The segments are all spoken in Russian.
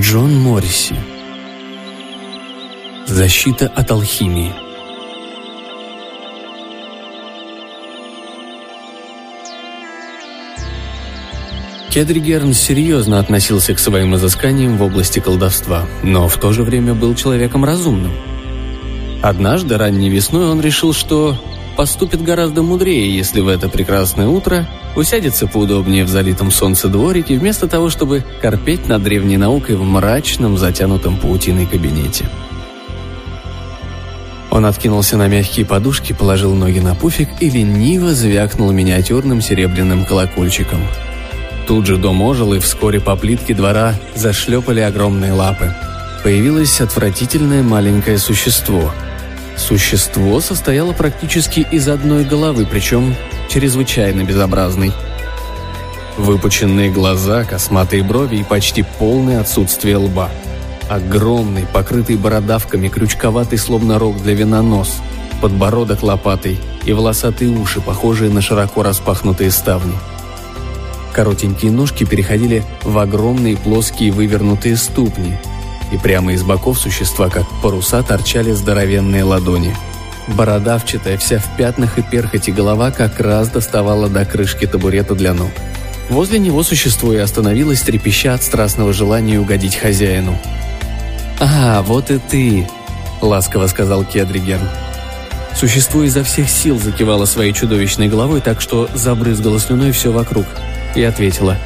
Джон Морриси. Защита от алхимии. Кедригерн серьезно относился к своим изысканиям в области колдовства, но в то же время был человеком разумным. Однажды ранней весной он решил, что поступит гораздо мудрее, если в это прекрасное утро усядется поудобнее в залитом солнце дворике, вместо того, чтобы корпеть над древней наукой в мрачном, затянутом паутиной кабинете. Он откинулся на мягкие подушки, положил ноги на пуфик и лениво звякнул миниатюрным серебряным колокольчиком. Тут же дом ожил, и вскоре по плитке двора зашлепали огромные лапы. Появилось отвратительное маленькое существо – Существо состояло практически из одной головы, причем чрезвычайно безобразной. Выпученные глаза, косматые брови и почти полное отсутствие лба. Огромный, покрытый бородавками, крючковатый, словно рог для винонос, подбородок лопатой и волосатые уши, похожие на широко распахнутые ставни. Коротенькие ножки переходили в огромные плоские вывернутые ступни – и прямо из боков существа, как паруса, торчали здоровенные ладони. Бородавчатая, вся в пятнах и перхоти голова как раз доставала до крышки табурета для ног. Возле него существо и остановилось, трепеща от страстного желания угодить хозяину. «А, вот и ты!» – ласково сказал Кедригерн. Существо изо всех сил закивало своей чудовищной головой так, что забрызгало слюной все вокруг, и ответила.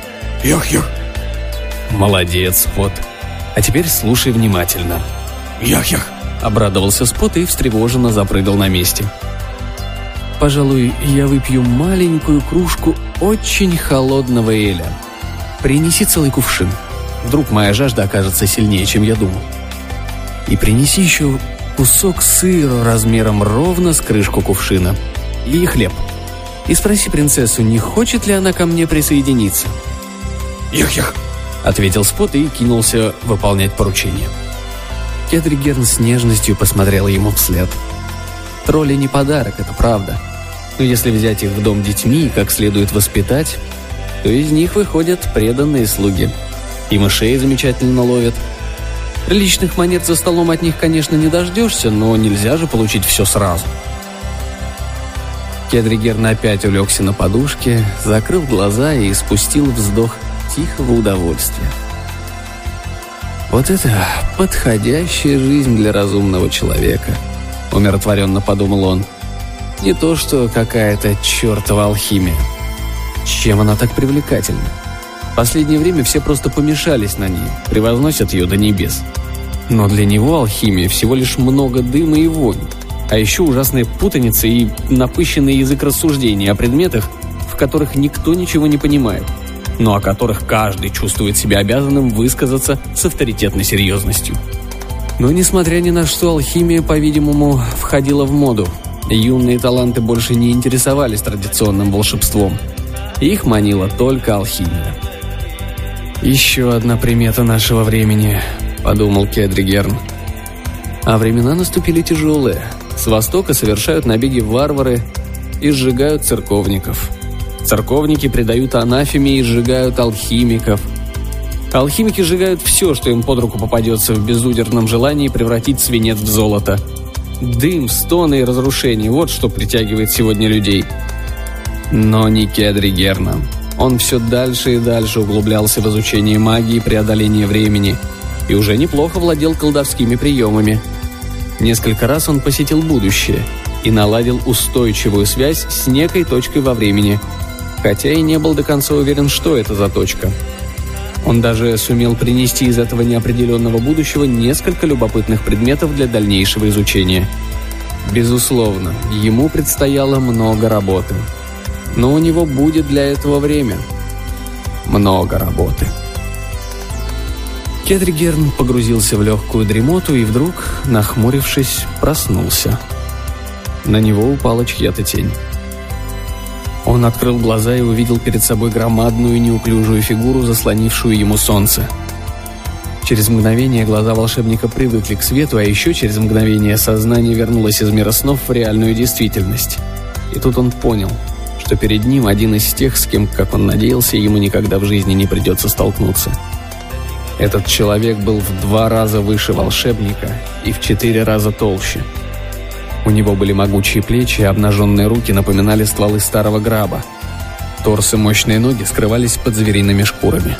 «Йох-йох!» «Молодец, вот!» А теперь слушай внимательно». «Ях-ях!» – обрадовался Спот и встревоженно запрыгал на месте. «Пожалуй, я выпью маленькую кружку очень холодного эля. Принеси целый кувшин. Вдруг моя жажда окажется сильнее, чем я думал. И принеси еще кусок сыра размером ровно с крышку кувшина. И хлеб. И спроси принцессу, не хочет ли она ко мне присоединиться». «Ях-ях!» — ответил Спот и кинулся выполнять поручение. Кедригерн с нежностью посмотрел ему вслед. Тролли не подарок, это правда. Но если взять их в дом детьми и как следует воспитать, то из них выходят преданные слуги. И мышей замечательно ловят. Личных монет за столом от них, конечно, не дождешься, но нельзя же получить все сразу. Кедригерн опять улегся на подушке, закрыл глаза и спустил вздох – тихого удовольствия. Вот это подходящая жизнь для разумного человека, умиротворенно подумал он. Не то, что какая-то чертова алхимия. Чем она так привлекательна? Последнее время все просто помешались на ней, превозносят ее до небес. Но для него алхимия всего лишь много дыма и вони, а еще ужасная путаница и напыщенный язык рассуждений о предметах, в которых никто ничего не понимает – но о которых каждый чувствует себя обязанным высказаться с авторитетной серьезностью. Но, несмотря ни на что, алхимия, по-видимому, входила в моду. Юные таланты больше не интересовались традиционным волшебством. Их манила только алхимия. «Еще одна примета нашего времени», — подумал Кедригерн. А времена наступили тяжелые. С востока совершают набеги варвары и сжигают церковников. Церковники предают анафеме и сжигают алхимиков. Алхимики сжигают все, что им под руку попадется в безудержном желании превратить свинец в золото. Дым, стоны и разрушения – вот что притягивает сегодня людей. Но не Кедри Герна. Он все дальше и дальше углублялся в изучение магии и преодоление времени, и уже неплохо владел колдовскими приемами. Несколько раз он посетил будущее и наладил устойчивую связь с некой точкой во времени – хотя и не был до конца уверен, что это за точка. Он даже сумел принести из этого неопределенного будущего несколько любопытных предметов для дальнейшего изучения. Безусловно, ему предстояло много работы. Но у него будет для этого время. Много работы. Кедригерн погрузился в легкую дремоту и вдруг, нахмурившись, проснулся. На него упала чья-то тень. Он открыл глаза и увидел перед собой громадную неуклюжую фигуру, заслонившую ему солнце. Через мгновение глаза волшебника привыкли к свету, а еще через мгновение сознание вернулось из мира снов в реальную действительность. И тут он понял, что перед ним один из тех, с кем, как он надеялся, ему никогда в жизни не придется столкнуться. Этот человек был в два раза выше волшебника и в четыре раза толще. У него были могучие плечи, а обнаженные руки напоминали стволы старого граба. Торс и мощные ноги скрывались под звериными шкурами.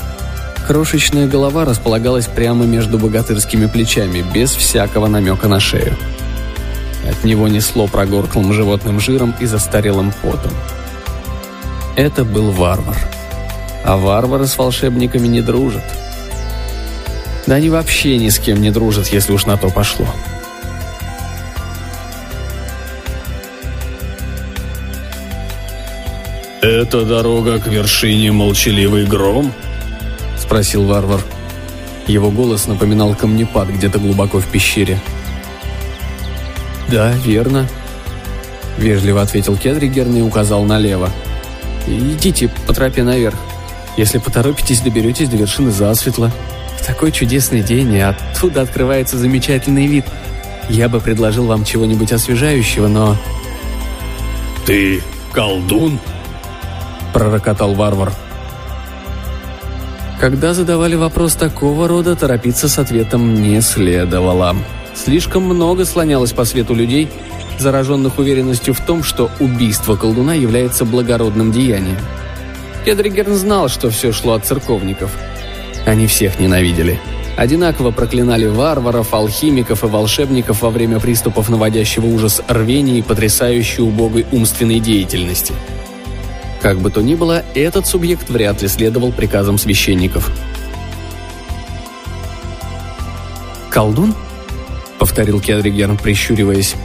Крошечная голова располагалась прямо между богатырскими плечами, без всякого намека на шею. От него несло прогорклым животным жиром и застарелым потом. Это был варвар. А варвары с волшебниками не дружат. Да они вообще ни с кем не дружат, если уж на то пошло. «Это дорога к вершине молчаливый гром?» — спросил варвар. Его голос напоминал камнепад где-то глубоко в пещере. «Да, верно», — вежливо ответил Кедригерн и указал налево. «Идите по тропе наверх. Если поторопитесь, доберетесь до вершины засветло. Такой чудесный день, и оттуда открывается замечательный вид. Я бы предложил вам чего-нибудь освежающего, но...» «Ты колдун?» — пророкотал варвар. Когда задавали вопрос такого рода, торопиться с ответом не следовало. Слишком много слонялось по свету людей, зараженных уверенностью в том, что убийство колдуна является благородным деянием. Кедригерн знал, что все шло от церковников. Они всех ненавидели. Одинаково проклинали варваров, алхимиков и волшебников во время приступов наводящего ужас рвения и потрясающей убогой умственной деятельности – как бы то ни было, этот субъект вряд ли следовал приказам священников. «Колдун?» — повторил Кедригерн, прищуриваясь.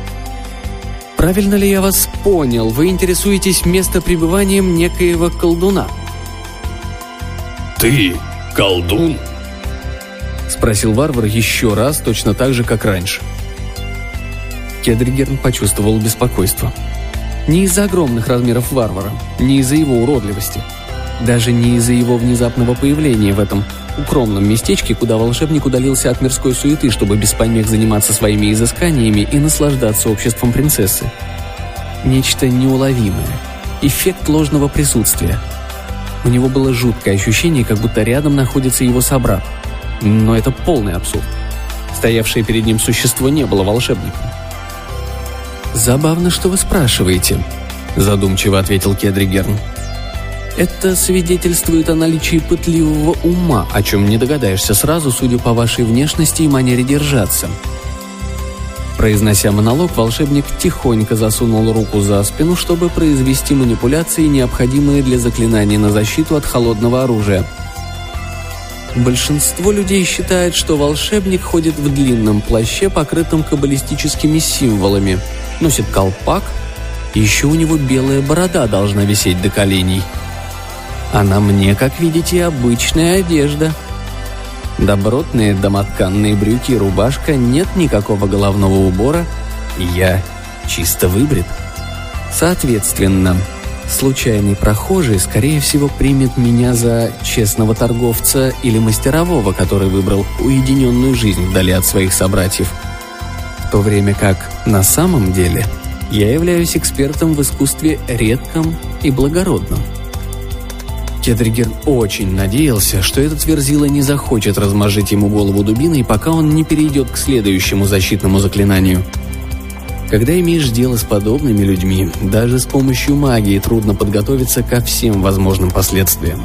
«Правильно ли я вас понял? Вы интересуетесь местопребыванием некоего колдуна?» «Ты колдун?» — спросил варвар еще раз, точно так же, как раньше. Кедригерн почувствовал беспокойство. — не из-за огромных размеров варвара, не из-за его уродливости. Даже не из-за его внезапного появления в этом укромном местечке, куда волшебник удалился от мирской суеты, чтобы без помех заниматься своими изысканиями и наслаждаться обществом принцессы. Нечто неуловимое. Эффект ложного присутствия. У него было жуткое ощущение, как будто рядом находится его собрат. Но это полный абсурд. Стоявшее перед ним существо не было волшебником. «Забавно, что вы спрашиваете», – задумчиво ответил Кедригерн. «Это свидетельствует о наличии пытливого ума, о чем не догадаешься сразу, судя по вашей внешности и манере держаться». Произнося монолог, волшебник тихонько засунул руку за спину, чтобы произвести манипуляции, необходимые для заклинания на защиту от холодного оружия. Большинство людей считает, что волшебник ходит в длинном плаще, покрытом каббалистическими символами – носит колпак, и еще у него белая борода должна висеть до коленей. А на мне, как видите, обычная одежда. Добротные домотканные брюки и рубашка, нет никакого головного убора, я чисто выбрит. Соответственно, случайный прохожий, скорее всего, примет меня за честного торговца или мастерового, который выбрал уединенную жизнь вдали от своих собратьев – то время как на самом деле я являюсь экспертом в искусстве редком и благородном. Кедригер очень надеялся, что этот верзила не захочет размажить ему голову дубиной, пока он не перейдет к следующему защитному заклинанию. Когда имеешь дело с подобными людьми, даже с помощью магии трудно подготовиться ко всем возможным последствиям.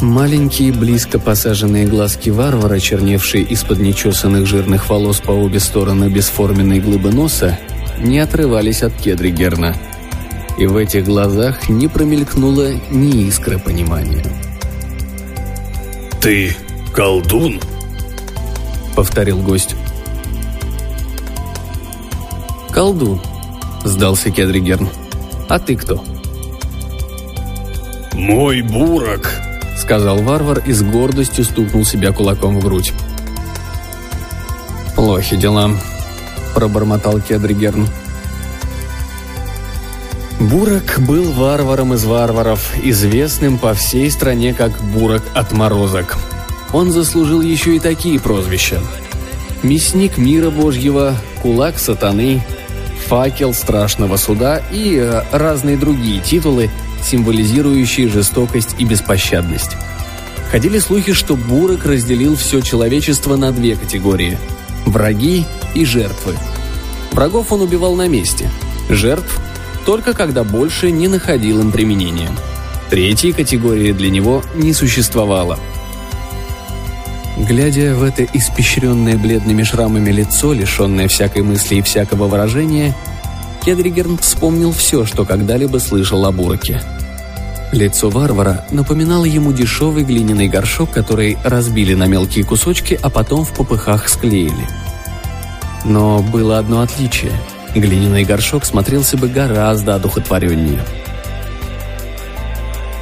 Маленькие, близко посаженные глазки варвара, черневшие из-под нечесанных жирных волос по обе стороны бесформенной глыбы носа, не отрывались от кедри Герна. И в этих глазах не промелькнуло ни искры понимания. «Ты колдун?» — повторил гость. «Колдун», — сдался Кедригерн. «А ты кто?» «Мой бурок», сказал варвар и с гордостью стукнул себя кулаком в грудь. «Плохи дела», – пробормотал Кедригерн. Бурок был варваром из варваров, известным по всей стране как Бурок Отморозок. Он заслужил еще и такие прозвища. Мясник мира Божьего, кулак сатаны, факел страшного суда и э, разные другие титулы, символизирующие жестокость и беспощадность. Ходили слухи, что Бурок разделил все человечество на две категории – враги и жертвы. Врагов он убивал на месте, жертв – только когда больше не находил им применения. Третьей категории для него не существовало. Глядя в это испещренное бледными шрамами лицо, лишенное всякой мысли и всякого выражения, Кедригерн вспомнил все, что когда-либо слышал о Бураке. Лицо варвара напоминало ему дешевый глиняный горшок, который разбили на мелкие кусочки, а потом в попыхах склеили. Но было одно отличие. Глиняный горшок смотрелся бы гораздо одухотвореннее.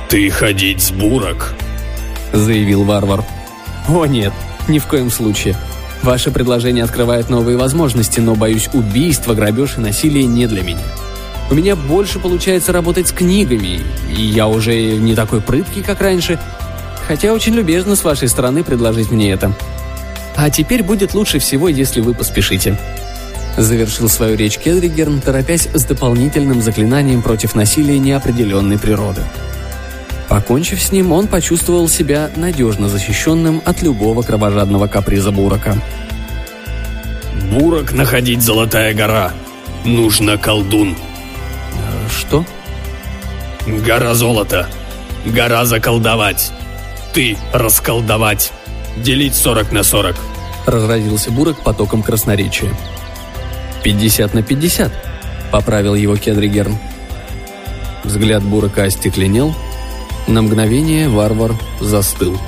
«Ты ходить с бурок?» – заявил варвар. «О нет, ни в коем случае. Ваше предложение открывает новые возможности, но, боюсь, убийство, грабеж и насилие не для меня. У меня больше получается работать с книгами, и я уже не такой прыткий, как раньше, хотя очень любезно с вашей стороны предложить мне это. А теперь будет лучше всего, если вы поспешите. Завершил свою речь Кедригерн, торопясь с дополнительным заклинанием против насилия неопределенной природы. Покончив с ним, он почувствовал себя надежно защищенным от любого кровожадного каприза Бурака. «Бурак находить Золотая гора. Нужно колдун». «Что?» «Гора золота. Гора заколдовать. Ты расколдовать. Делить 40 на 40». Разразился Бурак потоком красноречия. «Пятьдесят на пятьдесят», — поправил его Кедригерн. Взгляд Бурака остекленел. На мгновение варвар застыл.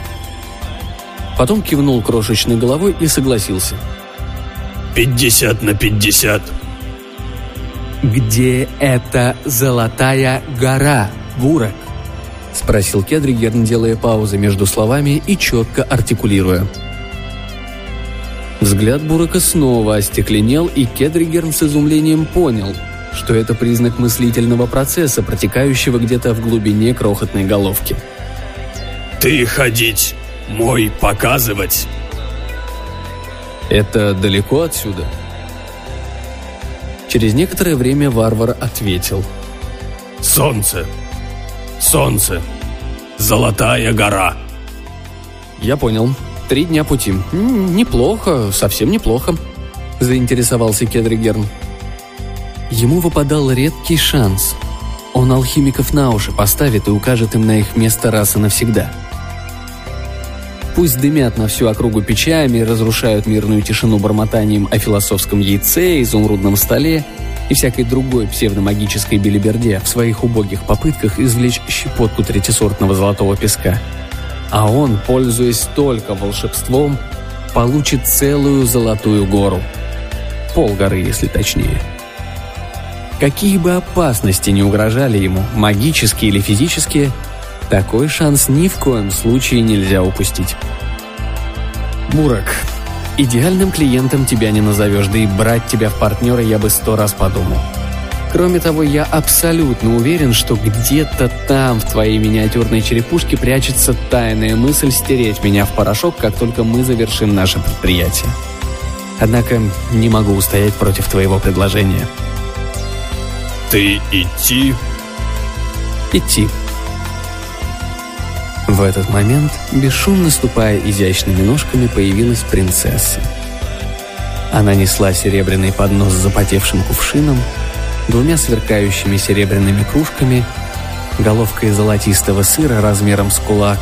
Потом кивнул крошечной головой и согласился. «Пятьдесят на пятьдесят». «Где эта золотая гора, Бурак?» — спросил Кедригерн, делая паузы между словами и четко артикулируя. Взгляд Бурака снова остекленел, и Кедригерн с изумлением понял, что это признак мыслительного процесса, протекающего где-то в глубине крохотной головки. «Ты ходить, мой показывать!» «Это далеко отсюда?» Через некоторое время варвар ответил. «Солнце! Солнце! Золотая гора!» «Я понял», Три дня пути. Неплохо, совсем неплохо», – заинтересовался Кедригерн. Ему выпадал редкий шанс. Он алхимиков на уши поставит и укажет им на их место раз и навсегда. Пусть дымят на всю округу печами, разрушают мирную тишину бормотанием о философском яйце, изумрудном столе и всякой другой псевдомагической белиберде в своих убогих попытках извлечь щепотку третисортного золотого песка – а он, пользуясь только волшебством, получит целую золотую гору. Пол горы, если точнее. Какие бы опасности не угрожали ему, магические или физические, такой шанс ни в коем случае нельзя упустить. Бурак, идеальным клиентом тебя не назовешь, да и брать тебя в партнеры я бы сто раз подумал. Кроме того, я абсолютно уверен, что где-то там, в твоей миниатюрной черепушке, прячется тайная мысль стереть меня в порошок, как только мы завершим наше предприятие. Однако не могу устоять против твоего предложения. Ты идти? Идти. В этот момент, бесшумно ступая изящными ножками, появилась принцесса. Она несла серебряный поднос с запотевшим кувшином, двумя сверкающими серебряными кружками, головкой золотистого сыра размером с кулак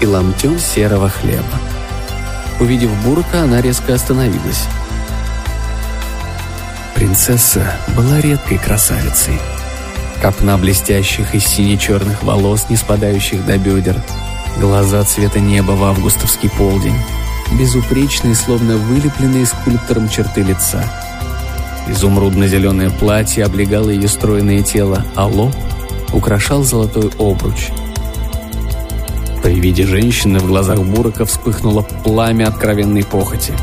и ломтем серого хлеба. Увидев Бурка, она резко остановилась. Принцесса была редкой красавицей. Копна блестящих и сине-черных волос, не спадающих до бедер, глаза цвета неба в августовский полдень, безупречные, словно вылепленные скульптором черты лица – Изумрудно-зеленое платье облегало ее стройное тело, а лоб украшал золотой обруч. При виде женщины в глазах Бурака вспыхнуло пламя откровенной похоти.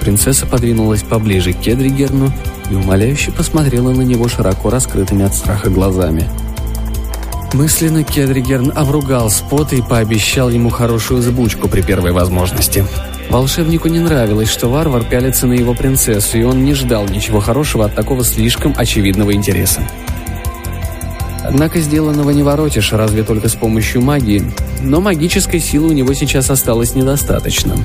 Принцесса подвинулась поближе к Кедригерну и умоляюще посмотрела на него широко раскрытыми от страха глазами. Мысленно Кедригерн обругал Спота и пообещал ему хорошую сбучку при первой возможности – Волшебнику не нравилось, что варвар пялится на его принцессу, и он не ждал ничего хорошего от такого слишком очевидного интереса. Однако сделанного не воротишь, разве только с помощью магии. Но магической силы у него сейчас осталось недостаточно.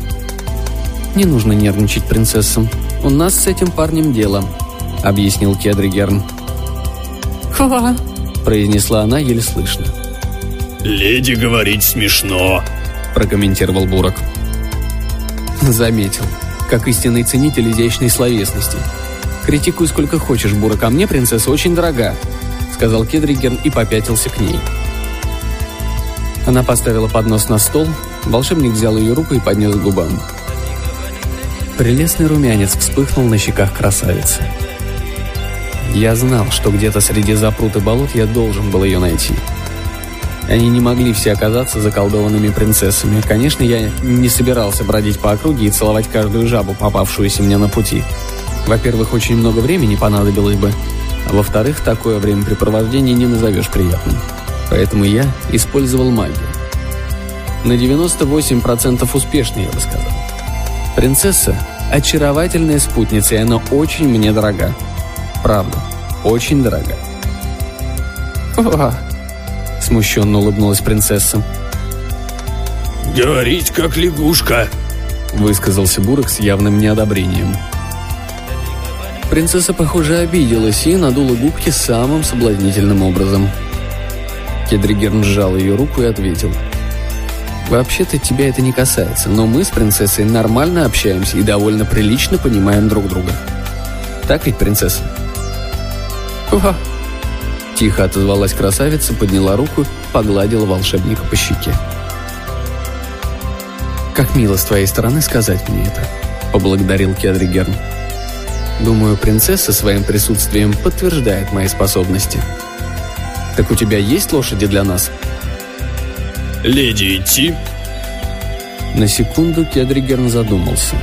«Не нужно нервничать, принцесса. У нас с этим парнем дело», — объяснил Кедригерн. «Ха-ха», — произнесла она еле слышно. «Леди говорить смешно», — прокомментировал Бурок. Заметил, как истинный ценитель изящной словесности. «Критикуй сколько хочешь, Бурок, а мне принцесса очень дорога», — сказал Кедригерн и попятился к ней. Она поставила поднос на стол, волшебник взял ее руку и поднес к губам. Прелестный румянец вспыхнул на щеках красавицы. Я знал, что где-то среди запрут и болот я должен был ее найти. Они не могли все оказаться заколдованными принцессами. Конечно, я не собирался бродить по округе и целовать каждую жабу, попавшуюся мне на пути. Во-первых, очень много времени понадобилось бы, а во-вторых, такое времяпрепровождение не назовешь приятным. Поэтому я использовал магию. На 98% успешно, я бы сказал. Принцесса – очаровательная спутница, и она очень мне дорога. Правда, очень дорога. «О!» – смущенно улыбнулась принцесса. «Говорить как лягушка», – высказался Бурок с явным неодобрением. Принцесса, похоже, обиделась и надула губки самым соблазнительным образом. Кедригерн сжал ее руку и ответил – Вообще-то тебя это не касается, но мы с принцессой нормально общаемся и довольно прилично понимаем друг друга. Так ведь, принцесса? Уха. Тихо отозвалась красавица, подняла руку, погладила волшебника по щеке. «Как мило с твоей стороны сказать мне это», — поблагодарил Кедригерн. «Думаю, принцесса своим присутствием подтверждает мои способности. Так у тебя есть лошади для нас?» «Леди идти?» На секунду Кедригерн задумался.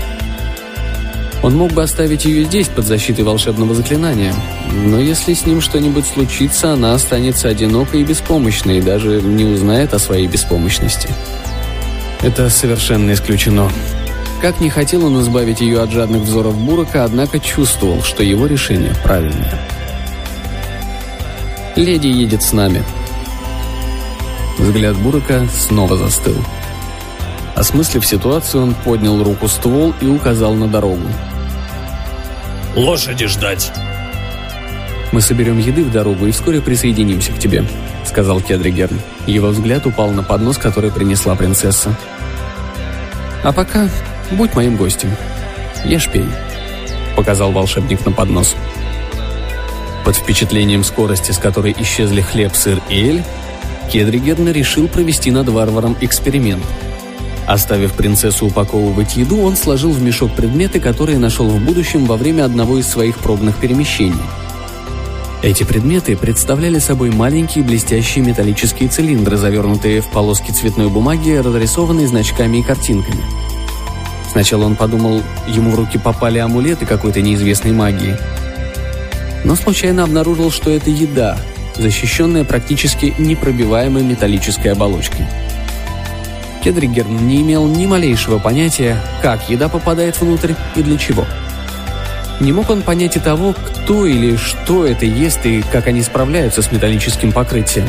Он мог бы оставить ее здесь, под защитой волшебного заклинания, но если с ним что-нибудь случится, она останется одинокой и беспомощной, и даже не узнает о своей беспомощности. Это совершенно исключено. Как не хотел он избавить ее от жадных взоров Бурака, однако чувствовал, что его решение правильное. «Леди едет с нами», Взгляд Бурака снова застыл. Осмыслив ситуацию, он поднял руку ствол и указал на дорогу. «Лошади ждать!» «Мы соберем еды в дорогу и вскоре присоединимся к тебе», — сказал Кедригерн. Его взгляд упал на поднос, который принесла принцесса. «А пока будь моим гостем. Ешь пей», — показал волшебник на поднос. Под впечатлением скорости, с которой исчезли хлеб, сыр и эль, Кедригерн решил провести над варваром эксперимент. Оставив принцессу упаковывать еду, он сложил в мешок предметы, которые нашел в будущем во время одного из своих пробных перемещений. Эти предметы представляли собой маленькие блестящие металлические цилиндры, завернутые в полоски цветной бумаги, разрисованные значками и картинками. Сначала он подумал, ему в руки попали амулеты какой-то неизвестной магии. Но случайно обнаружил, что это еда, защищенная практически непробиваемой металлической оболочкой. Кедригерн не имел ни малейшего понятия, как еда попадает внутрь и для чего. Не мог он понять и того, кто или что это ест и как они справляются с металлическим покрытием.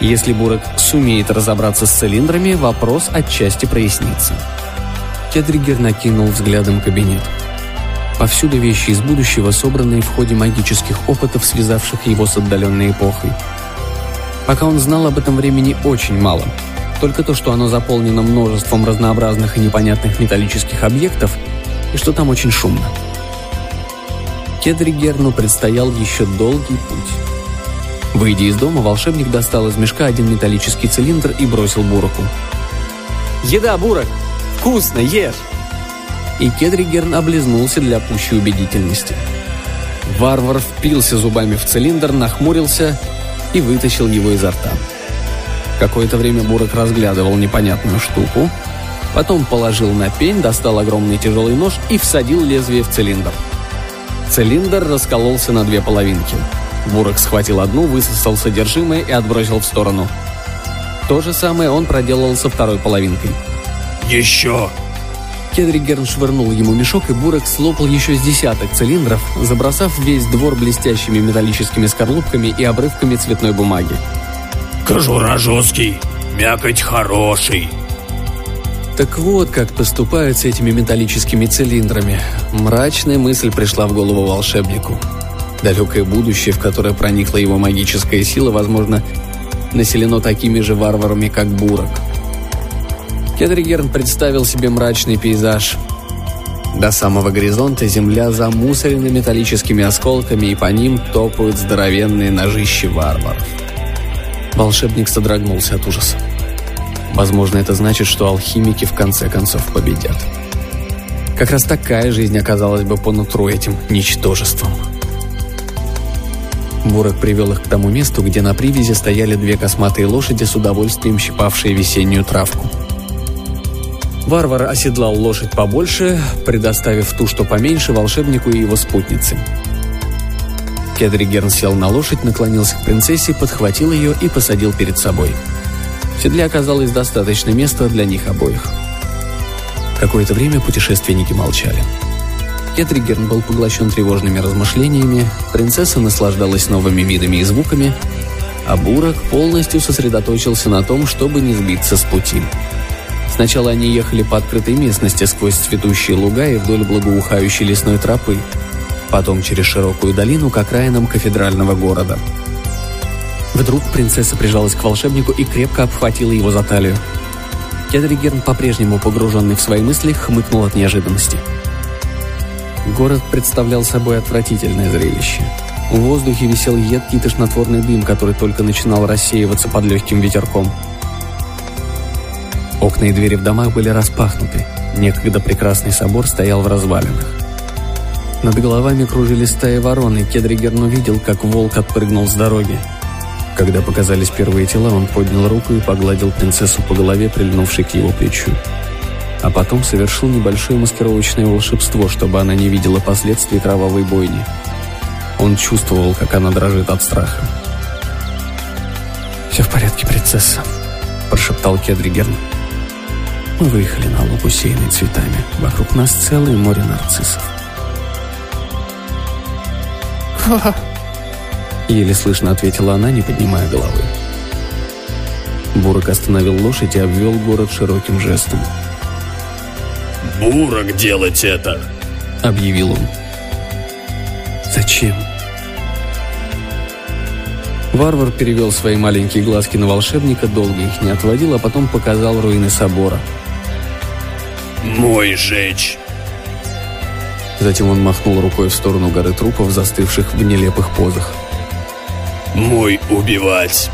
Если Бурок сумеет разобраться с цилиндрами, вопрос отчасти прояснится. Кедригер накинул взглядом кабинет. Повсюду вещи из будущего, собранные в ходе магических опытов, связавших его с отдаленной эпохой. Пока он знал об этом времени очень мало. Только то, что оно заполнено множеством разнообразных и непонятных металлических объектов, и что там очень шумно. Кедригерну предстоял еще долгий путь. Выйдя из дома, волшебник достал из мешка один металлический цилиндр и бросил Бураку. «Еда, Бурок! Вкусно, ешь!» И Кедригерн облизнулся для пущей убедительности. Варвар впился зубами в цилиндр, нахмурился и вытащил его изо рта. Какое-то время Бурок разглядывал непонятную штуку, потом положил на пень, достал огромный тяжелый нож и всадил лезвие в цилиндр. Цилиндр раскололся на две половинки. Бурок схватил одну, высосал содержимое и отбросил в сторону. То же самое он проделал со второй половинкой. «Еще!» Кедригерн швырнул ему мешок, и Бурок слопал еще с десяток цилиндров, забросав весь двор блестящими металлическими скорлупками и обрывками цветной бумаги. «Кожура жесткий, мякоть хороший». Так вот, как поступают с этими металлическими цилиндрами. Мрачная мысль пришла в голову волшебнику. Далекое будущее, в которое проникла его магическая сила, возможно, населено такими же варварами, как Бурок. Кедригерн представил себе мрачный пейзаж. До самого горизонта земля замусорена металлическими осколками, и по ним топают здоровенные ножищи варваров. Волшебник содрогнулся от ужаса. Возможно, это значит, что алхимики в конце концов победят. Как раз такая жизнь оказалась бы по нутру этим ничтожеством. Бурок привел их к тому месту, где на привязи стояли две косматые лошади с удовольствием щипавшие весеннюю травку. Варвар оседлал лошадь побольше, предоставив ту, что поменьше, волшебнику и его спутнице. Кедригерн сел на лошадь, наклонился к принцессе, подхватил ее и посадил перед собой. В седле оказалось достаточно места для них обоих. Какое-то время путешественники молчали. Кетригерн был поглощен тревожными размышлениями, принцесса наслаждалась новыми видами и звуками, а Бурок полностью сосредоточился на том, чтобы не сбиться с пути. Сначала они ехали по открытой местности сквозь цветущие луга и вдоль благоухающей лесной тропы, потом через широкую долину к окраинам кафедрального города. Вдруг принцесса прижалась к волшебнику и крепко обхватила его за талию. Кедригерн, по-прежнему погруженный в свои мысли, хмыкнул от неожиданности. Город представлял собой отвратительное зрелище. В воздухе висел едкий тошнотворный дым, который только начинал рассеиваться под легким ветерком. Окна и двери в домах были распахнуты. Некогда прекрасный собор стоял в развалинах. Над головами кружили стаи ворон, и Кедригерн увидел, как волк отпрыгнул с дороги. Когда показались первые тела, он поднял руку и погладил принцессу по голове, прильнувшей к его плечу. А потом совершил небольшое маскировочное волшебство, чтобы она не видела последствий кровавой бойни. Он чувствовал, как она дрожит от страха. «Все в порядке, принцесса», – прошептал Кедригерн. Мы выехали на луг, усеянный цветами. Вокруг нас целое море нарциссов. Ква. Еле слышно ответила она, не поднимая головы. Бурок остановил лошадь и обвел город широким жестом. «Бурок делать это!» — объявил он. «Зачем?» Варвар перевел свои маленькие глазки на волшебника, долго их не отводил, а потом показал руины собора — «Мой жечь!» Затем он махнул рукой в сторону горы трупов, застывших в нелепых позах. «Мой убивать!»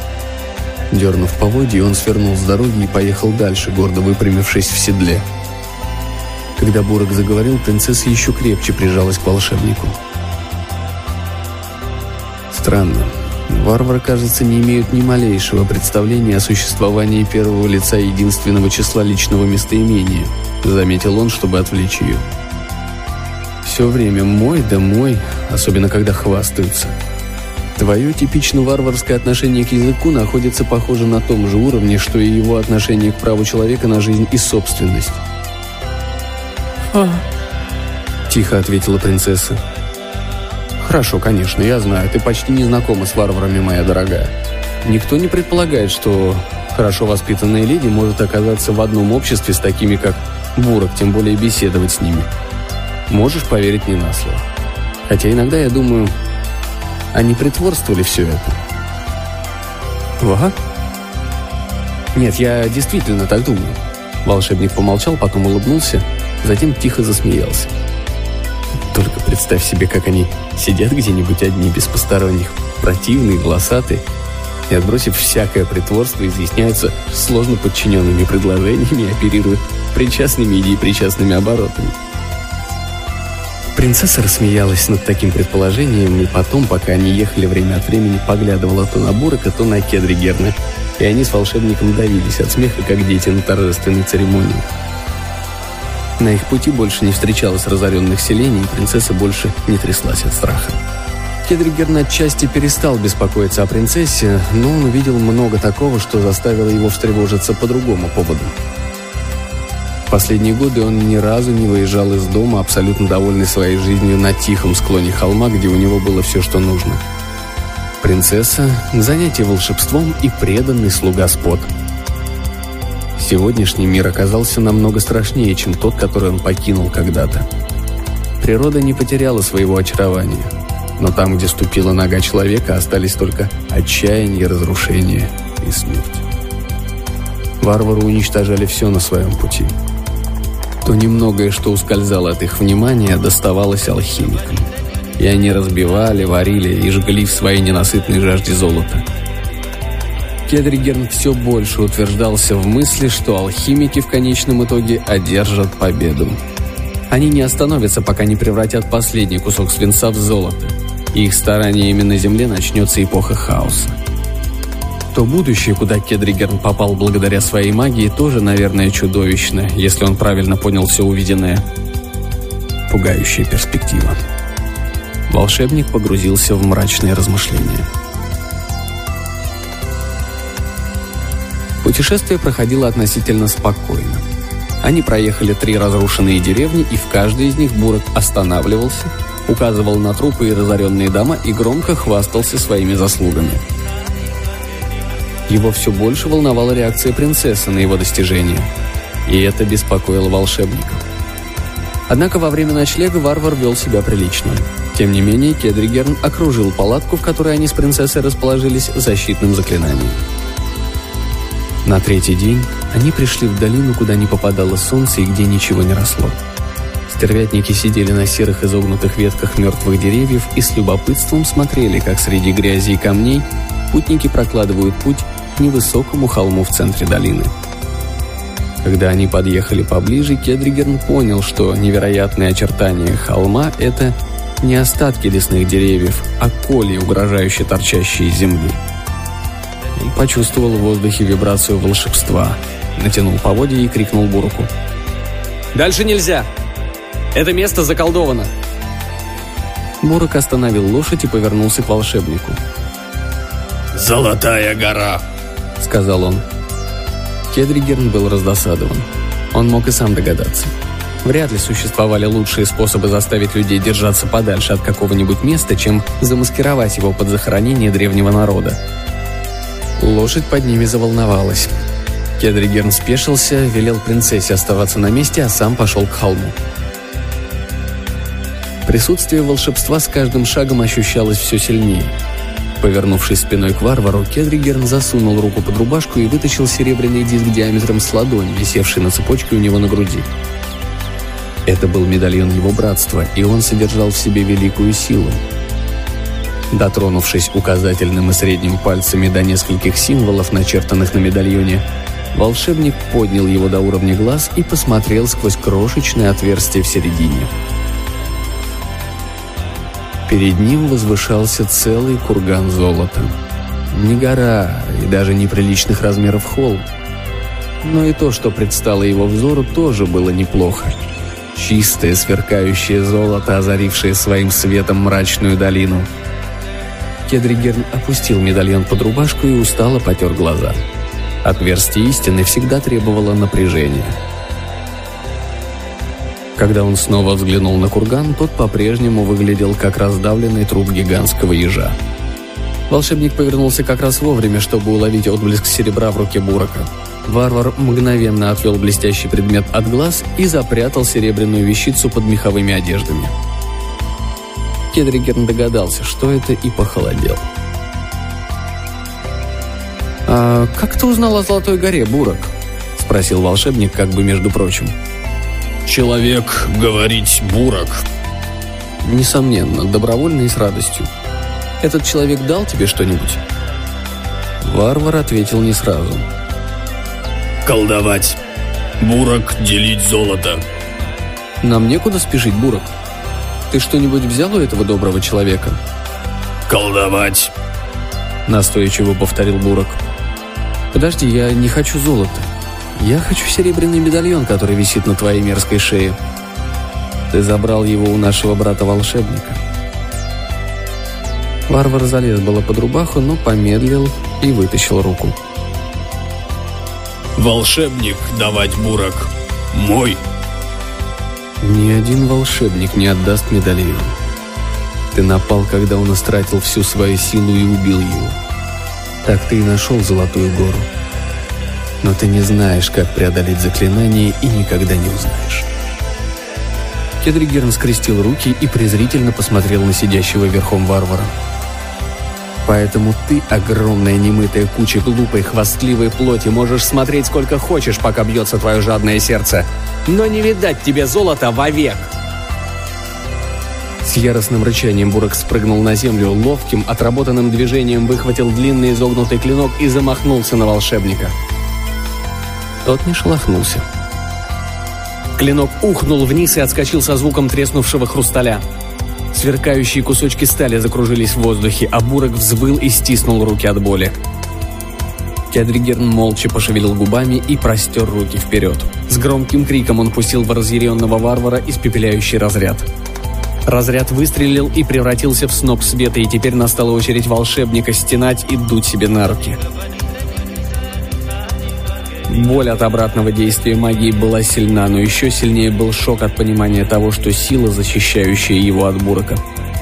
Дернув поводья, он свернул с дороги и поехал дальше, гордо выпрямившись в седле. Когда Бурок заговорил, принцесса еще крепче прижалась к волшебнику. Странно. Варвары, кажется, не имеют ни малейшего представления о существовании первого лица единственного числа личного местоимения – заметил он, чтобы отвлечь ее. «Все время мой да мой, особенно когда хвастаются. Твое типично варварское отношение к языку находится, похоже, на том же уровне, что и его отношение к праву человека на жизнь и собственность». А. Тихо ответила принцесса. «Хорошо, конечно, я знаю, ты почти не знакома с варварами, моя дорогая. Никто не предполагает, что хорошо воспитанная леди может оказаться в одном обществе с такими, как бурок, тем более беседовать с ними. Можешь поверить не на слово. Хотя иногда я думаю, они притворствовали все это. Ага. Нет, я действительно так думаю. Волшебник помолчал, потом улыбнулся, затем тихо засмеялся. Только представь себе, как они сидят где-нибудь одни, без посторонних, противные, волосатые, и, отбросив всякое притворство, изъясняются сложно подчиненными предложениями оперируют причастными и причастными оборотами. Принцесса рассмеялась над таким предположением, и потом, пока они ехали время от времени, поглядывала то на Бурака, то на Кедри Герна, и они с волшебником давились от смеха, как дети на торжественной церемонии. На их пути больше не встречалось разоренных селений, и принцесса больше не тряслась от страха. Кедригерн отчасти перестал беспокоиться о принцессе, но он увидел много такого, что заставило его встревожиться по другому поводу. В последние годы он ни разу не выезжал из дома, абсолютно довольный своей жизнью на тихом склоне холма, где у него было все, что нужно. Принцесса, занятие волшебством и преданный слуга Спот. Сегодняшний мир оказался намного страшнее, чем тот, который он покинул когда-то. Природа не потеряла своего очарования, но там, где ступила нога человека, остались только отчаяние, разрушение и смерть. Варвары уничтожали все на своем пути. То немногое, что ускользало от их внимания, доставалось алхимикам. И они разбивали, варили и жгли в своей ненасытной жажде золота. Кедригерн все больше утверждался в мысли, что алхимики в конечном итоге одержат победу. Они не остановятся, пока не превратят последний кусок свинца в золото. Их стараниями на Земле начнется эпоха хаоса. То будущее, куда Кедригерн попал благодаря своей магии, тоже, наверное, чудовищно, если он правильно понял все увиденное. Пугающая перспектива. Волшебник погрузился в мрачные размышления. Путешествие проходило относительно спокойно. Они проехали три разрушенные деревни, и в каждой из них Бурок останавливался, указывал на трупы и разоренные дома и громко хвастался своими заслугами. Его все больше волновала реакция принцессы на его достижения, и это беспокоило волшебника. Однако во время ночлега варвар вел себя прилично. Тем не менее, Кедригерн окружил палатку, в которой они с принцессой расположились, защитным заклинанием. На третий день они пришли в долину, куда не попадало солнце и где ничего не росло. Стервятники сидели на серых изогнутых ветках мертвых деревьев и с любопытством смотрели, как среди грязи и камней путники прокладывают путь к невысокому холму в центре долины. Когда они подъехали поближе, Кедригерн понял, что невероятные очертания холма – это не остатки лесных деревьев, а коли, угрожающие торчащие из земли – он почувствовал в воздухе вибрацию волшебства, натянул поводья и крикнул Буруку. «Дальше нельзя! Это место заколдовано!» Бурок остановил лошадь и повернулся к волшебнику. «Золотая гора!» — сказал он. Кедригерн был раздосадован. Он мог и сам догадаться. Вряд ли существовали лучшие способы заставить людей держаться подальше от какого-нибудь места, чем замаскировать его под захоронение древнего народа. Лошадь под ними заволновалась. Кедригерн спешился, велел принцессе оставаться на месте, а сам пошел к холму. Присутствие волшебства с каждым шагом ощущалось все сильнее. Повернувшись спиной к варвару, Кедригерн засунул руку под рубашку и вытащил серебряный диск диаметром с ладонь, висевший на цепочке у него на груди. Это был медальон его братства, и он содержал в себе великую силу, Дотронувшись указательным и средним пальцами до нескольких символов, начертанных на медальоне, волшебник поднял его до уровня глаз и посмотрел сквозь крошечное отверстие в середине. Перед ним возвышался целый курган золота. Не гора и даже неприличных размеров холм. Но и то, что предстало его взору, тоже было неплохо. Чистое, сверкающее золото, озарившее своим светом мрачную долину – Кедригерн опустил медальон под рубашку и устало потер глаза. Отверстие истины всегда требовало напряжения. Когда он снова взглянул на курган, тот по-прежнему выглядел как раздавленный труп гигантского ежа. Волшебник повернулся как раз вовремя, чтобы уловить отблеск серебра в руке Бурака. Варвар мгновенно отвел блестящий предмет от глаз и запрятал серебряную вещицу под меховыми одеждами. Кедригерн догадался, что это, и похолодел. «А как ты узнал о Золотой горе, Бурок?» — спросил волшебник, как бы между прочим. «Человек говорить Бурок». «Несомненно, добровольно и с радостью. Этот человек дал тебе что-нибудь?» Варвар ответил не сразу. «Колдовать. Бурок делить золото». «Нам некуда спешить, Бурок», ты что-нибудь взял у этого доброго человека?» «Колдовать!» Настойчиво повторил Бурок. «Подожди, я не хочу золота. Я хочу серебряный медальон, который висит на твоей мерзкой шее. Ты забрал его у нашего брата-волшебника». Варвар залез было под рубаху, но помедлил и вытащил руку. «Волшебник давать бурок. Мой. Ни один волшебник не отдаст медальон. Ты напал, когда он истратил всю свою силу и убил его. Так ты и нашел Золотую гору. Но ты не знаешь, как преодолеть заклинание и никогда не узнаешь. Кедригерн скрестил руки и презрительно посмотрел на сидящего верхом варвара. Поэтому ты, огромная немытая куча глупой, хвастливой плоти, можешь смотреть сколько хочешь, пока бьется твое жадное сердце. Но не видать тебе золота вовек!» С яростным рычанием Бурок спрыгнул на землю, ловким, отработанным движением выхватил длинный изогнутый клинок и замахнулся на волшебника. Тот не шелохнулся. Клинок ухнул вниз и отскочил со звуком треснувшего хрусталя. Сверкающие кусочки стали закружились в воздухе, а Бурок взвыл и стиснул руки от боли. Кедригерн молча пошевелил губами и простер руки вперед. С громким криком он пустил в разъяренного варвара испепеляющий разряд. Разряд выстрелил и превратился в сноп света, и теперь настала очередь волшебника стенать и дуть себе на руки. Боль от обратного действия магии была сильна, но еще сильнее был шок от понимания того, что сила, защищающая его от Бурака,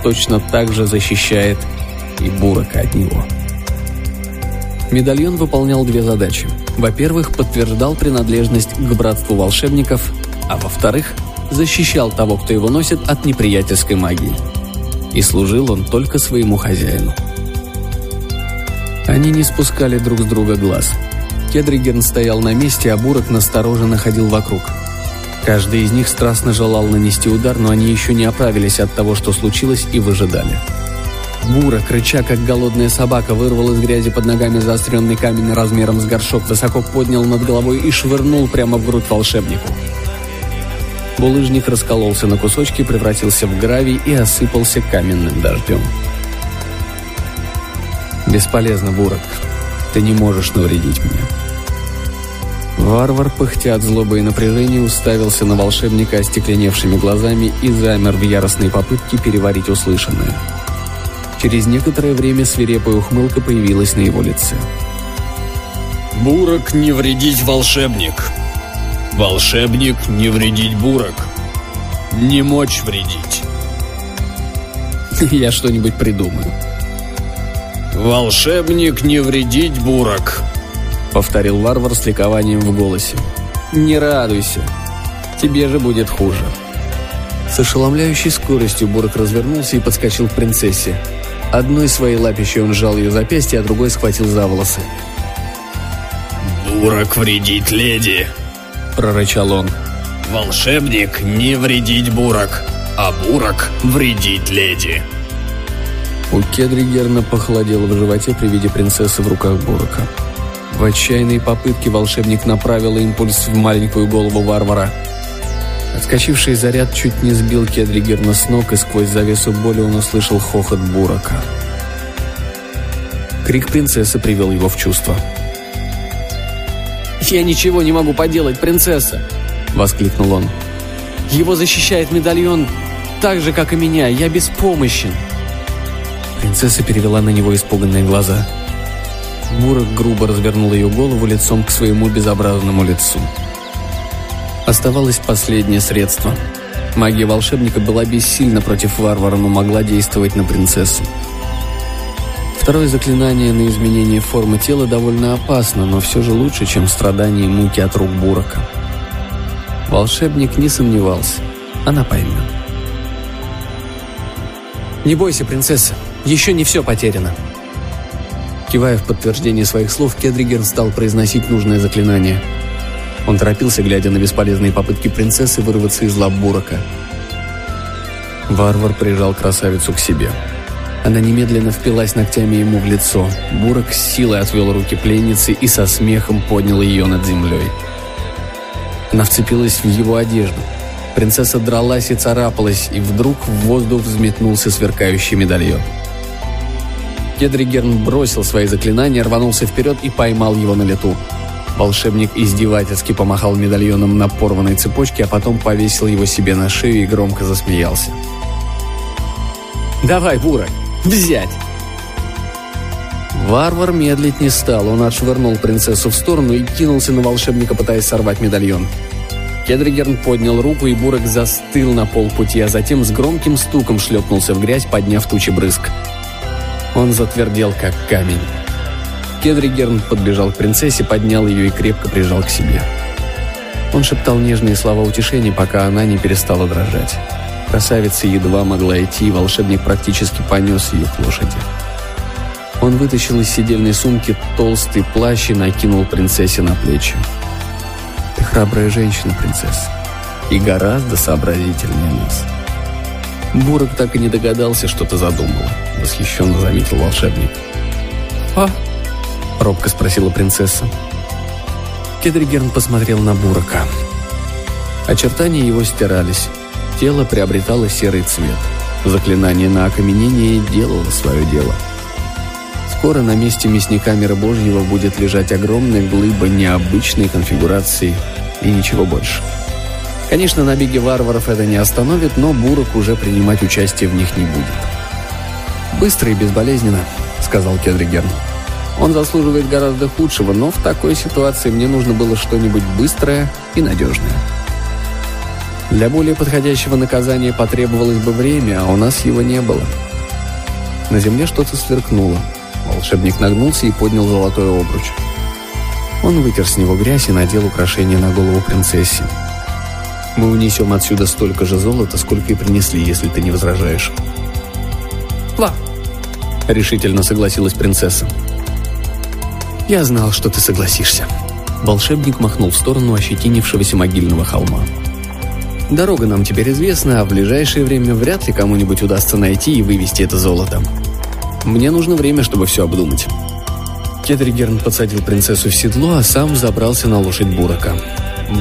точно так же защищает и Бурака от него. Медальон выполнял две задачи. Во-первых, подтверждал принадлежность к братству волшебников, а во-вторых, защищал того, кто его носит, от неприятельской магии. И служил он только своему хозяину. Они не спускали друг с друга глаз – Кедригерн стоял на месте, а Бурок настороженно ходил вокруг. Каждый из них страстно желал нанести удар, но они еще не оправились от того, что случилось, и выжидали. Бурок, рыча как голодная собака, вырвал из грязи под ногами заостренный камень размером с горшок, высоко поднял над головой и швырнул прямо в грудь волшебнику. Булыжник раскололся на кусочки, превратился в гравий и осыпался каменным дождем. «Бесполезно, Бурок. Ты не можешь навредить мне. Варвар, пыхтя от злобы и напряжения, уставился на волшебника остекленевшими глазами и замер в яростной попытке переварить услышанное. Через некоторое время свирепая ухмылка появилась на его лице. «Бурок не вредить волшебник. Волшебник не вредить бурок. Не мочь вредить». «Я что-нибудь придумаю». «Волшебник не вредить бурок», повторил варвар с ликованием в голосе. «Не радуйся. Тебе же будет хуже». С ошеломляющей скоростью Бурок развернулся и подскочил к принцессе. Одной своей лапищей он сжал ее запястье, а другой схватил за волосы. «Бурок вредит леди!» – прорычал он. «Волшебник не вредить Бурок, а Бурок вредить леди!» У Кедригерна похолодело в животе при виде принцессы в руках Бурака. В отчаянной попытке волшебник направил импульс в маленькую голову варвара. Отскочивший заряд чуть не сбил Кедригерна с ног, и сквозь завесу боли он услышал хохот Бурака. Крик принцессы привел его в чувство. «Я ничего не могу поделать, принцесса!» — воскликнул он. «Его защищает медальон так же, как и меня. Я беспомощен!» Принцесса перевела на него испуганные глаза — Бурок грубо развернул ее голову лицом к своему безобразному лицу. Оставалось последнее средство. Магия волшебника была бессильна против варвара, но могла действовать на принцессу. Второе заклинание на изменение формы тела довольно опасно, но все же лучше, чем страдания и муки от рук Бурака. Волшебник не сомневался. Она поймет. «Не бойся, принцесса. Еще не все потеряно», Кивая в подтверждение своих слов, Кедригер стал произносить нужное заклинание. Он торопился, глядя на бесполезные попытки принцессы вырваться из лап Бурака. Варвар прижал красавицу к себе. Она немедленно впилась ногтями ему в лицо. Бурок с силой отвел руки пленницы и со смехом поднял ее над землей. Она вцепилась в его одежду. Принцесса дралась и царапалась, и вдруг в воздух взметнулся сверкающий медальон. Кедригерн бросил свои заклинания, рванулся вперед и поймал его на лету. Волшебник издевательски помахал медальоном на порванной цепочке, а потом повесил его себе на шею и громко засмеялся. «Давай, Бурок, взять!» Варвар медлить не стал, он отшвырнул принцессу в сторону и кинулся на волшебника, пытаясь сорвать медальон. Кедригерн поднял руку, и Бурок застыл на полпути, а затем с громким стуком шлепнулся в грязь, подняв тучи брызг. Он затвердел, как камень. Кедригерн подбежал к принцессе, поднял ее и крепко прижал к себе. Он шептал нежные слова утешения, пока она не перестала дрожать. Красавица едва могла идти, и волшебник практически понес ее к лошади. Он вытащил из сидельной сумки толстый плащ и накинул принцессе на плечи. «Ты храбрая женщина, принцесса, и гораздо сообразительнее нас». Бурок так и не догадался, что ты задумала, восхищенно заметил волшебник. А? Робко спросила принцесса. Кедригерн посмотрел на Бурака. Очертания его стирались. Тело приобретало серый цвет. Заклинание на окаменение делало свое дело. Скоро на месте мясника мира Божьего будет лежать огромная глыба необычной конфигурации и ничего больше. Конечно, набеги варваров это не остановит, но Бурок уже принимать участие в них не будет. «Быстро и безболезненно», — сказал Кедригерн. «Он заслуживает гораздо худшего, но в такой ситуации мне нужно было что-нибудь быстрое и надежное». Для более подходящего наказания потребовалось бы время, а у нас его не было. На земле что-то сверкнуло. Волшебник нагнулся и поднял золотой обруч. Он вытер с него грязь и надел украшение на голову принцессе. Мы унесем отсюда столько же золота, сколько и принесли, если ты не возражаешь». «Ла!» — решительно согласилась принцесса. «Я знал, что ты согласишься». Волшебник махнул в сторону ощетинившегося могильного холма. «Дорога нам теперь известна, а в ближайшее время вряд ли кому-нибудь удастся найти и вывести это золото. Мне нужно время, чтобы все обдумать». Кедригерн подсадил принцессу в седло, а сам забрался на лошадь Бурака.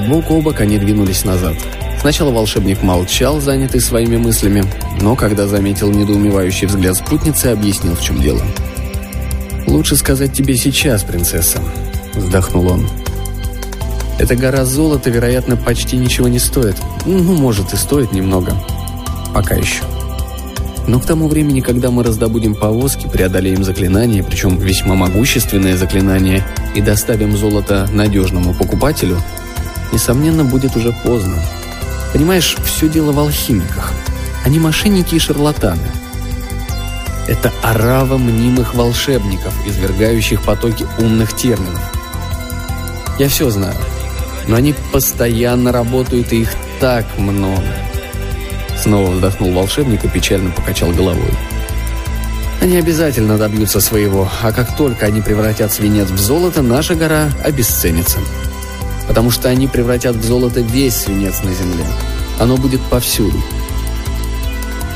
Бок о бок они двинулись назад. Сначала волшебник молчал, занятый своими мыслями, но когда заметил недоумевающий взгляд спутницы, объяснил, в чем дело. «Лучше сказать тебе сейчас, принцесса», — вздохнул он. «Эта гора золота, вероятно, почти ничего не стоит. Ну, может, и стоит немного. Пока еще. Но к тому времени, когда мы раздобудем повозки, преодолеем заклинание, причем весьма могущественное заклинание, и доставим золото надежному покупателю, несомненно, будет уже поздно. Понимаешь, все дело в алхимиках. Они мошенники и шарлатаны. Это орава мнимых волшебников, извергающих потоки умных терминов. Я все знаю. Но они постоянно работают, и их так много. Снова вздохнул волшебник и печально покачал головой. Они обязательно добьются своего, а как только они превратят свинец в золото, наша гора обесценится потому что они превратят в золото весь свинец на земле. Оно будет повсюду.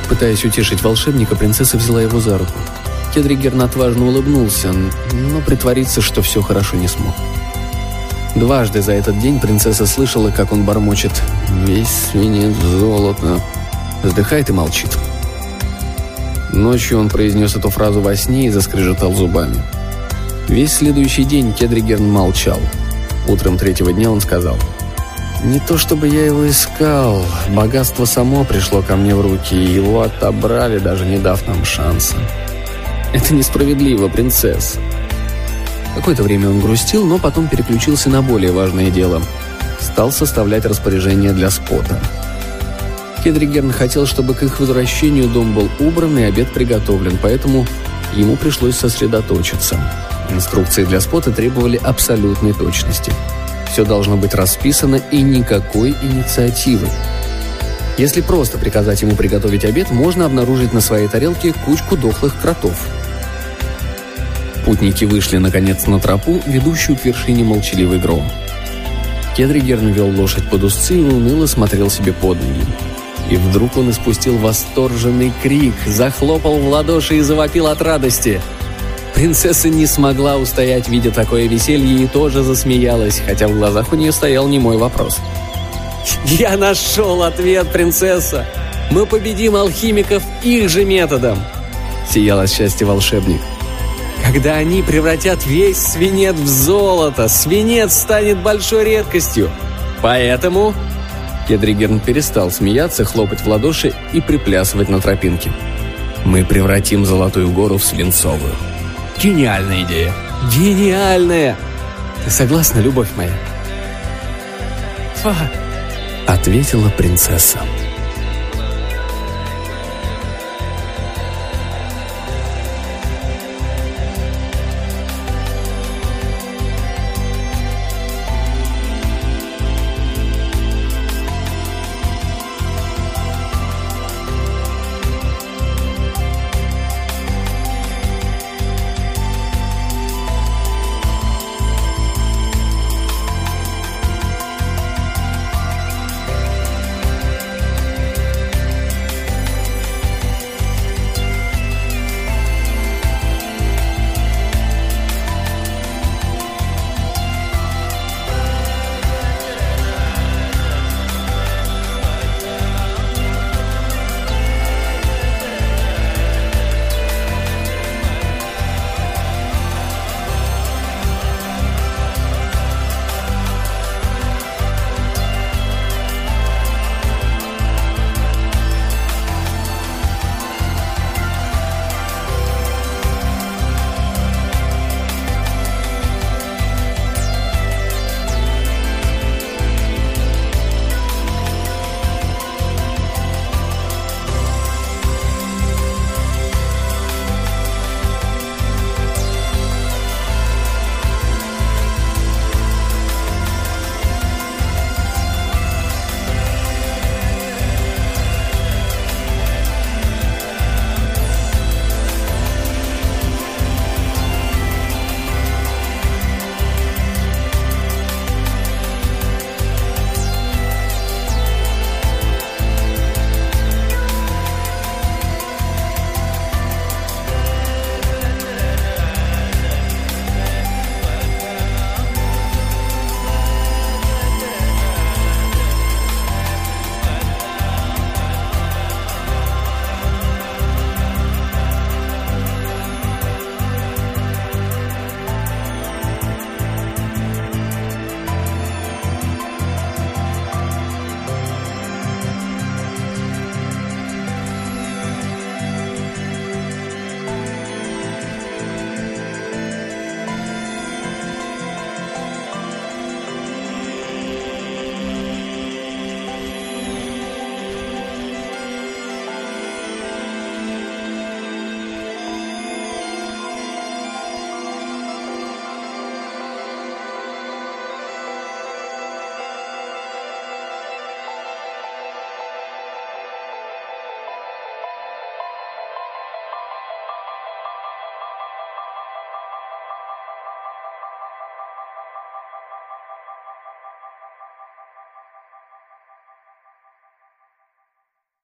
Пытаясь утешить волшебника, принцесса взяла его за руку. Кедригерн отважно улыбнулся, но притвориться, что все хорошо не смог. Дважды за этот день принцесса слышала, как он бормочет «Весь свинец золото». Вздыхает и молчит. Ночью он произнес эту фразу во сне и заскрежетал зубами. Весь следующий день Кедригерн молчал – Утром третьего дня он сказал, «Не то чтобы я его искал, богатство само пришло ко мне в руки, и его отобрали, даже не дав нам шанса. Это несправедливо, принцесса». Какое-то время он грустил, но потом переключился на более важное дело. Стал составлять распоряжение для спота. Кедригерн хотел, чтобы к их возвращению дом был убран и обед приготовлен, поэтому ему пришлось сосредоточиться. Инструкции для спота требовали абсолютной точности. Все должно быть расписано и никакой инициативы. Если просто приказать ему приготовить обед, можно обнаружить на своей тарелке кучку дохлых кротов. Путники вышли, наконец, на тропу, ведущую к вершине молчаливый гром. Кедригерн вел лошадь под узцы и уныло смотрел себе под ноги. И вдруг он испустил восторженный крик, захлопал в ладоши и завопил от радости – Принцесса не смогла устоять, видя такое веселье, и тоже засмеялась, хотя в глазах у нее стоял немой вопрос. «Я нашел ответ, принцесса! Мы победим алхимиков их же методом!» Сиял от счастья волшебник. «Когда они превратят весь свинец в золото, свинец станет большой редкостью. Поэтому...» Кедригерн перестал смеяться, хлопать в ладоши и приплясывать на тропинке. «Мы превратим Золотую гору в свинцовую». Гениальная идея. Гениальная! Ты согласна, любовь моя? Фа, ответила принцесса.